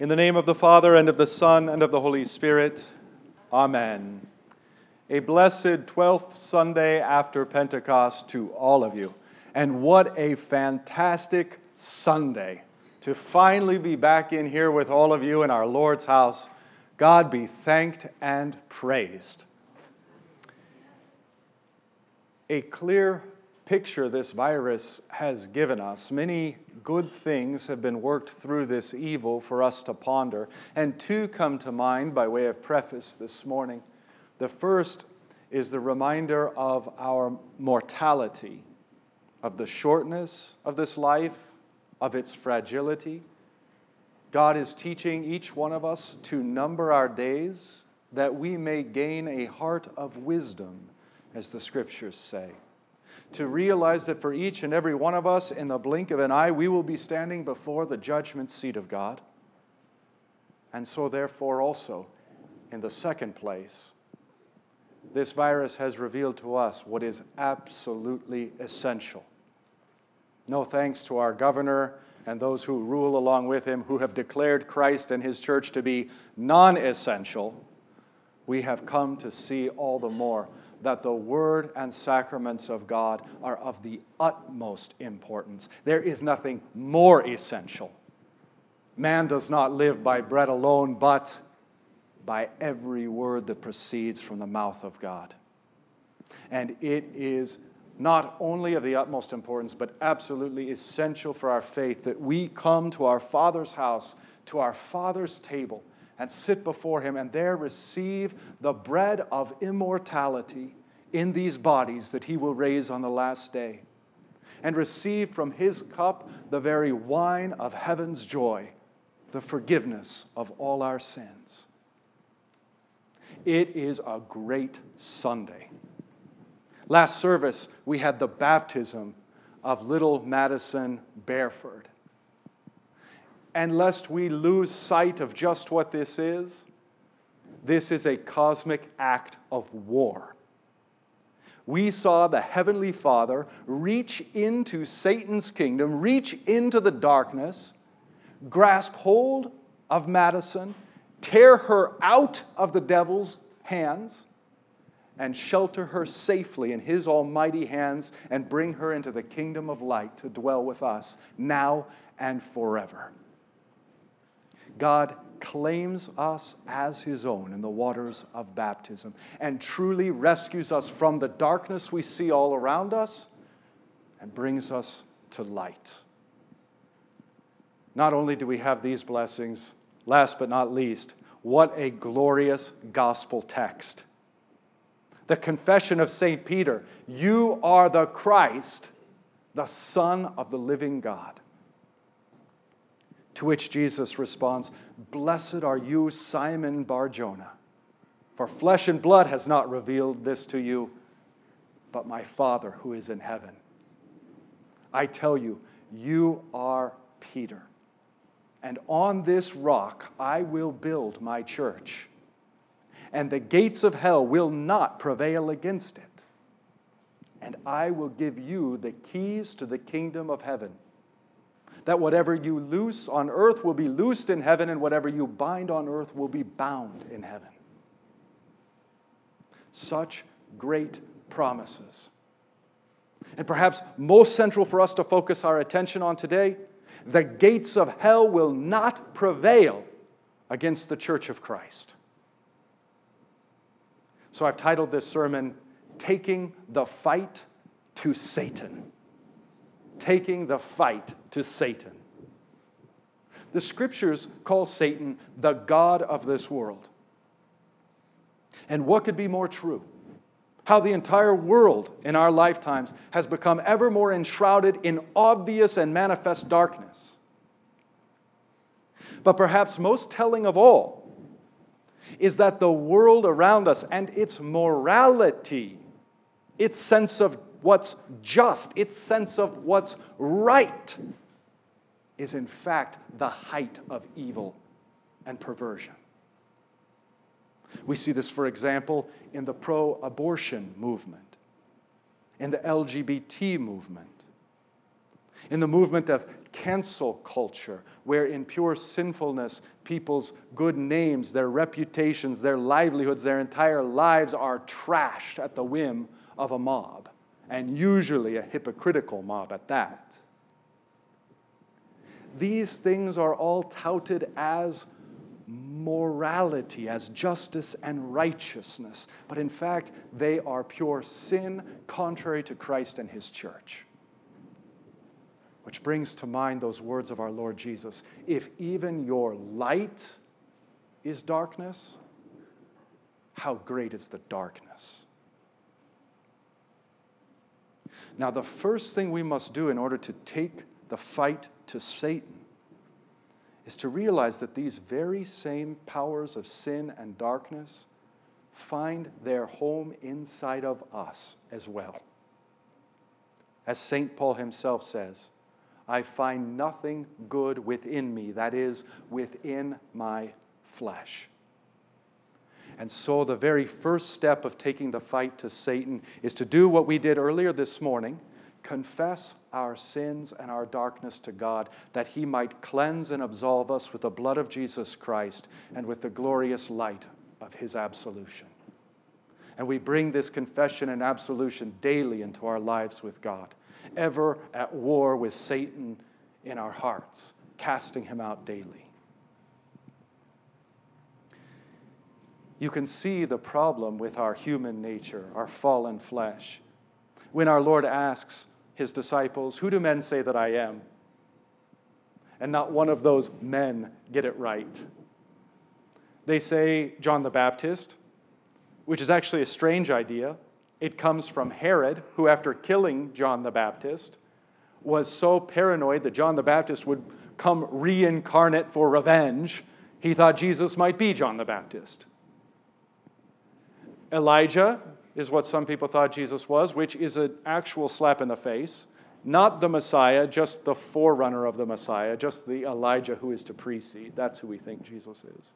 In the name of the Father, and of the Son, and of the Holy Spirit, Amen. A blessed 12th Sunday after Pentecost to all of you. And what a fantastic Sunday to finally be back in here with all of you in our Lord's house. God be thanked and praised. A clear picture this virus has given us. Many good things have been worked through this evil for us to ponder, and two come to mind by way of preface this morning. The first is the reminder of our mortality, of the shortness of this life, of its fragility. God is teaching each one of us to number our days that we may gain a heart of wisdom, as the scriptures say to realize that for each and every one of us, in the blink of an eye, we will be standing before the judgment seat of God. And so, therefore, also, in the second place, this virus has revealed to us what is absolutely essential. No thanks to our governor and those who rule along with him, who have declared Christ and his church to be non essential, we have come to see all the more that the word and sacraments of God are of the utmost importance. There is nothing more essential. Man does not live by bread alone, but by every word that proceeds from the mouth of God. And it is not only of the utmost importance, but absolutely essential for our faith that we come to our Father's house, to our Father's table and sit before him and there receive the bread of immortality in these bodies that he will raise on the last day, and receive from his cup the very wine of heaven's joy, the forgiveness of all our sins. It is a great Sunday. Last service, we had the baptism of little Madison Bareford. And lest we lose sight of just what this is, this is a cosmic act of war. We saw the Heavenly Father reach into Satan's kingdom, reach into the darkness, grasp hold of Madison, tear her out of the devil's hands, and shelter her safely in his almighty hands and bring her into the kingdom of light to dwell with us now and forever. God claims us as his own in the waters of baptism and truly rescues us from the darkness we see all around us and brings us to light. Not only do we have these blessings, last but not least, what a glorious gospel text. The confession of St. Peter You are the Christ, the Son of the living God. To which Jesus responds, Blessed are you, Simon Barjona, for flesh and blood has not revealed this to you, but my Father who is in heaven. I tell you, you are Peter, and on this rock I will build my church, and the gates of hell will not prevail against it. And I will give you the keys to the kingdom of heaven that whatever you loose on earth will be loosed in heaven, and whatever you bind on earth will be bound in heaven. Such great promises. And perhaps most central for us to focus our attention on today the gates of hell will not prevail against the church of Christ. So I've titled this sermon, Taking the Fight to Satan taking the fight to Satan. The scriptures call Satan the God of this world. And what could be more true? How the entire world in our lifetimes has become ever more enshrouded in obvious and manifest darkness. But perhaps most telling of all is that the world around us and its morality, its sense of what's just, its sense of what's right, is in fact the height of evil and perversion. We see this, for example, in the pro abortion movement, in the LGBT movement. in the movement of cancel culture, where in pure sinfulness, people's good names, their reputations, their livelihoods, their entire lives are trashed at the whim of a mob, and usually a hypocritical mob at that. These things are all touted as morality, as justice and righteousness, but in fact, they are pure sin contrary to Christ and His church. Which brings to mind those words of our Lord Jesus If even your light is darkness, how great is the darkness? Now, the first thing we must do in order to take the fight to Satan is to realize that these very same powers of sin and darkness find their home inside of us as well. As St. Paul himself says, I find nothing good within me, that is, within my flesh. And so, the very first step of taking the fight to Satan is to do what we did earlier this morning confess our sins and our darkness to God, that He might cleanse and absolve us with the blood of Jesus Christ and with the glorious light of His absolution. And we bring this confession and absolution daily into our lives with God, ever at war with Satan in our hearts, casting him out daily. You can see the problem with our human nature, our fallen flesh. When our Lord asks his disciples, Who do men say that I am? And not one of those men get it right. They say John the Baptist, which is actually a strange idea. It comes from Herod, who, after killing John the Baptist, was so paranoid that John the Baptist would come reincarnate for revenge, he thought Jesus might be John the Baptist. Elijah is what some people thought Jesus was, which is an actual slap in the face. Not the Messiah, just the forerunner of the Messiah, just the Elijah who is to precede. That's who we think Jesus is.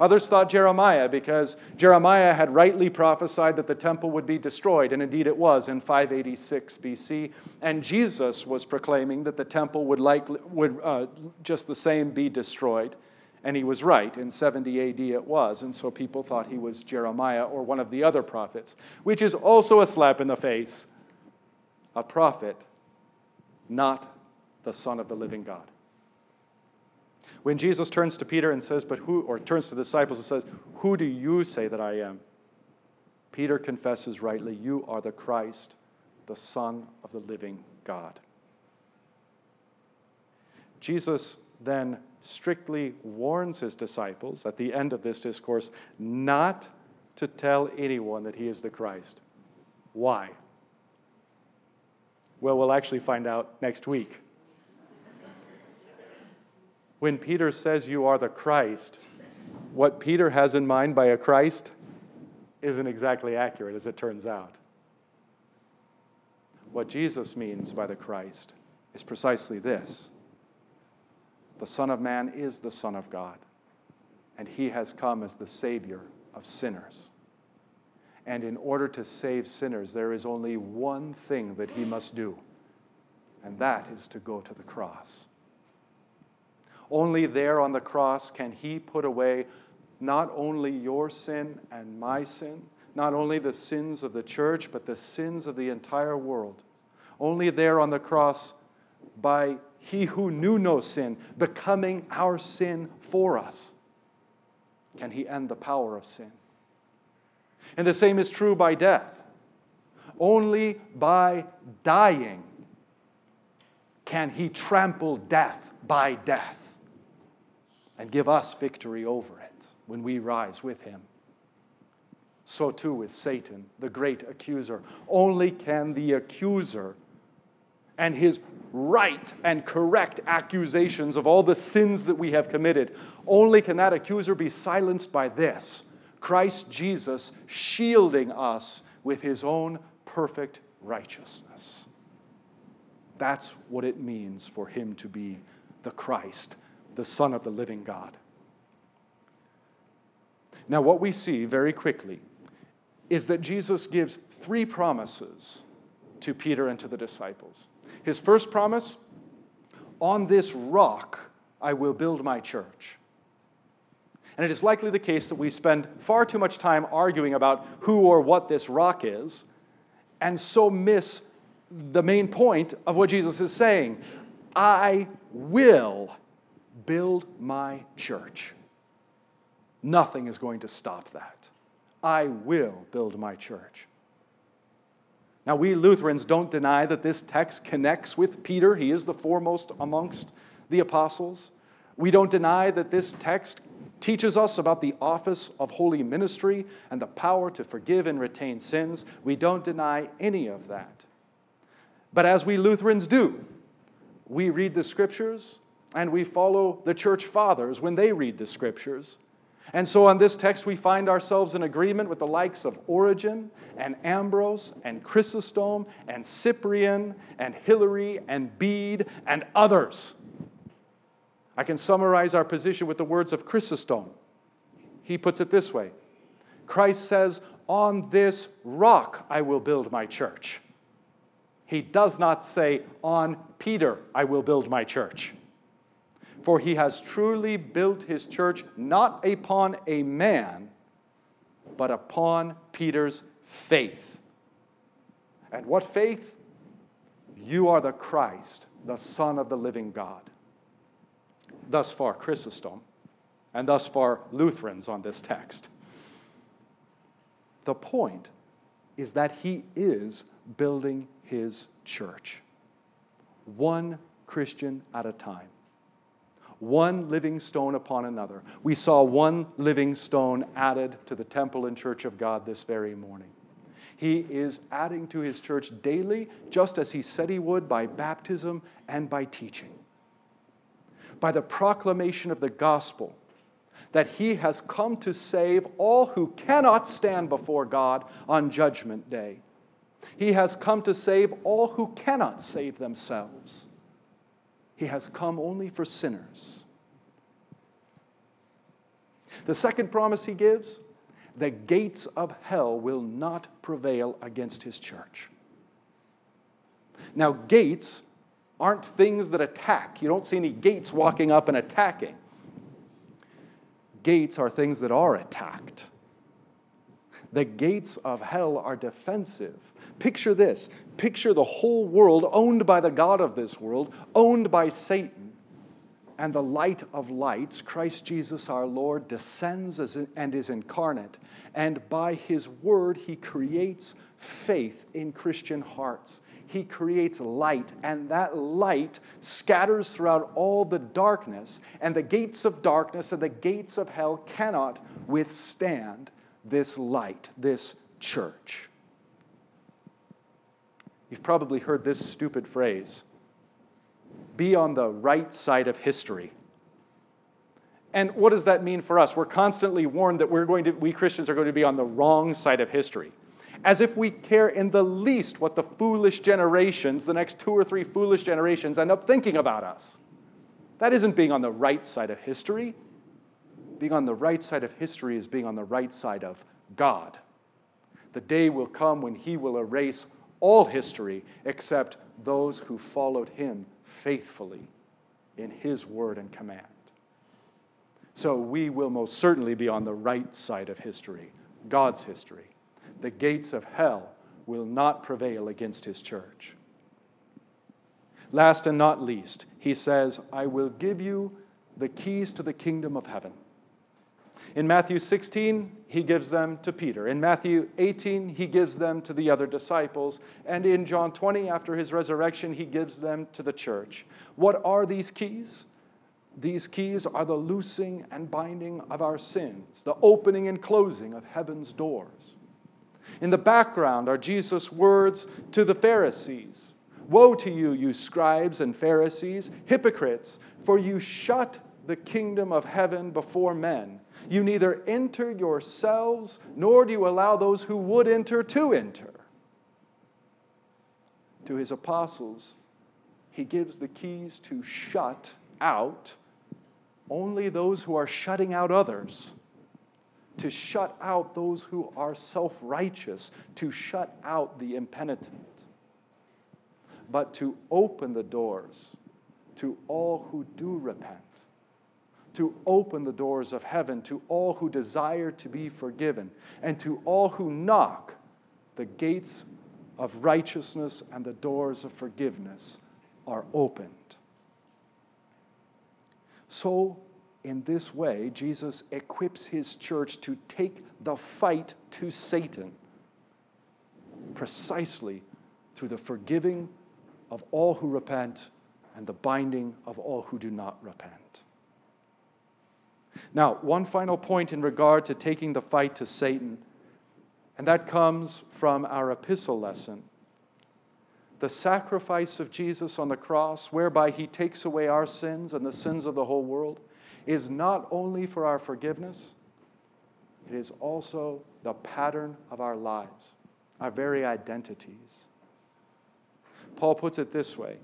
Others thought Jeremiah because Jeremiah had rightly prophesied that the temple would be destroyed, and indeed it was in 586 BC. And Jesus was proclaiming that the temple would, likely, would uh, just the same be destroyed. And he was right. In 70 AD it was. And so people thought he was Jeremiah or one of the other prophets, which is also a slap in the face. A prophet, not the Son of the living God. When Jesus turns to Peter and says, But who, or turns to the disciples and says, Who do you say that I am? Peter confesses rightly, You are the Christ, the Son of the living God. Jesus then strictly warns his disciples at the end of this discourse not to tell anyone that he is the Christ. Why? Well, we'll actually find out next week. When Peter says you are the Christ, what Peter has in mind by a Christ isn't exactly accurate, as it turns out. What Jesus means by the Christ is precisely this the Son of Man is the Son of God, and he has come as the Savior of sinners. And in order to save sinners, there is only one thing that he must do, and that is to go to the cross. Only there on the cross can he put away not only your sin and my sin, not only the sins of the church, but the sins of the entire world. Only there on the cross, by he who knew no sin, becoming our sin for us, can he end the power of sin. And the same is true by death. Only by dying can he trample death by death and give us victory over it when we rise with him. So too with Satan, the great accuser. Only can the accuser and his right and correct accusations of all the sins that we have committed. Only can that accuser be silenced by this Christ Jesus shielding us with his own perfect righteousness. That's what it means for him to be the Christ, the Son of the living God. Now, what we see very quickly is that Jesus gives three promises to Peter and to the disciples. His first promise on this rock I will build my church. And it is likely the case that we spend far too much time arguing about who or what this rock is, and so miss the main point of what Jesus is saying I will build my church. Nothing is going to stop that. I will build my church. Now, we Lutherans don't deny that this text connects with Peter. He is the foremost amongst the apostles. We don't deny that this text teaches us about the office of holy ministry and the power to forgive and retain sins. We don't deny any of that. But as we Lutherans do, we read the scriptures and we follow the church fathers when they read the scriptures. And so on this text, we find ourselves in agreement with the likes of Origen and Ambrose and Chrysostom and Cyprian and Hilary and Bede and others. I can summarize our position with the words of Chrysostom. He puts it this way Christ says, On this rock I will build my church. He does not say, On Peter I will build my church. For he has truly built his church not upon a man, but upon Peter's faith. And what faith? You are the Christ, the Son of the living God. Thus far, Chrysostom, and thus far, Lutherans on this text. The point is that he is building his church, one Christian at a time one living stone upon another. We saw one living stone added to the temple and church of God this very morning. He is adding to his church daily, just as he said he would by baptism and by teaching. By the proclamation of the gospel, that he has come to save all who cannot stand before God on Judgment Day. He has come to save all who cannot save themselves. He has come only for sinners. The second promise he gives the gates of hell will not prevail against his church. Now, gates aren't things that attack. You don't see any gates walking up and attacking. Gates are things that are attacked. The gates of hell are defensive. Picture this picture the whole world owned by the God of this world, owned by Satan. And the light of lights, Christ Jesus our Lord, descends and is incarnate. And by his word, he creates faith in Christian hearts. He creates light, and that light scatters throughout all the darkness. And the gates of darkness and the gates of hell cannot withstand this light, this church. You've probably heard this stupid phrase be on the right side of history. And what does that mean for us? We're constantly warned that we're going to, we Christians are going to be on the wrong side of history. As if we care in the least what the foolish generations, the next two or three foolish generations, end up thinking about us. That isn't being on the right side of history. Being on the right side of history is being on the right side of God. The day will come when He will erase all history except those who followed Him faithfully in His word and command. So we will most certainly be on the right side of history, God's history. The gates of hell will not prevail against His church. Last and not least, He says, I will give you the keys to the kingdom of heaven. In Matthew 16, he gives them to Peter. In Matthew 18, he gives them to the other disciples. And in John 20, after his resurrection, he gives them to the church. What are these keys? These keys are the loosing and binding of our sins, the opening and closing of heaven's doors. In the background are Jesus' words to the Pharisees Woe to you, you scribes and Pharisees, hypocrites, for you shut the kingdom of heaven before men. You neither enter yourselves, nor do you allow those who would enter to enter. To his apostles, he gives the keys to shut out only those who are shutting out others, to shut out those who are self righteous, to shut out the impenitent. but to open the doors to all who do repent, to open the doors of heaven to all who desire to be forgiven, and to all who knock, the gates of righteousness and the doors of forgiveness are opened. So, in this way, Jesus equips his church to take the fight to Satan precisely through the forgiving of all who repent and the binding of all who do not repent. Now, one final point in regard to taking the fight to Satan, and that comes from our epistle lesson. The sacrifice of Jesus on the cross, whereby he takes away our sins and the sins of the whole world, is not only for our forgiveness, it is also the pattern of our lives, our very identities. Paul puts it this way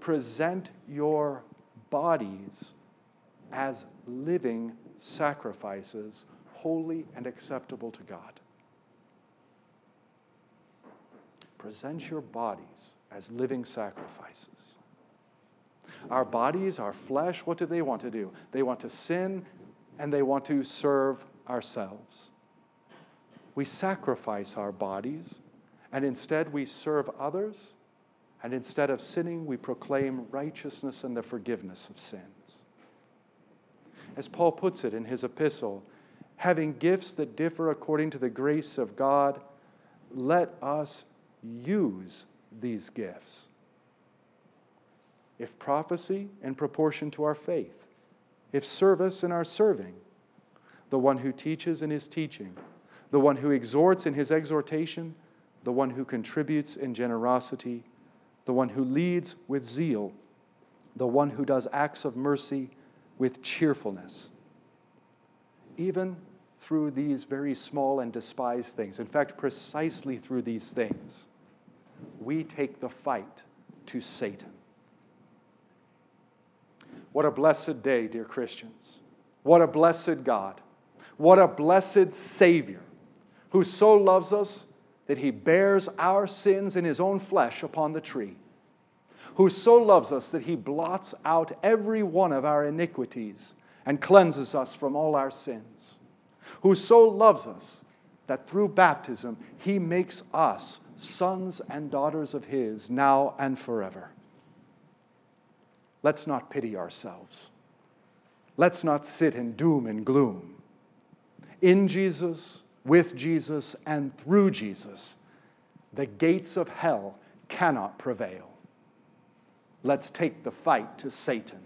present your bodies as living sacrifices, holy and acceptable to God. Present your bodies as living sacrifices. Our bodies, our flesh, what do they want to do? They want to sin and they want to serve ourselves. We sacrifice our bodies and instead we serve others and instead of sinning, we proclaim righteousness and the forgiveness of sins. As Paul puts it in his epistle, having gifts that differ according to the grace of God, let us use these gifts. If prophecy, in proportion to our faith, if service, in our serving, the one who teaches in his teaching, the one who exhorts in his exhortation, the one who contributes in generosity the one who leads with zeal, the one who does acts of mercy with cheerfulness. Even through these very small and despised things, in fact, precisely through these things, we take the fight to Satan. What a blessed day, dear Christians. What a blessed God. What a blessed Savior who so loves us that he bears our sins in his own flesh upon the tree, who so loves us that he blots out every one of our iniquities and cleanses us from all our sins, who so loves us that through baptism he makes us sons and daughters of his now and forever. Let's not pity ourselves. Let's not sit in doom and gloom. In Jesus, with Jesus and through Jesus, the gates of hell cannot prevail. Let's take the fight to Satan.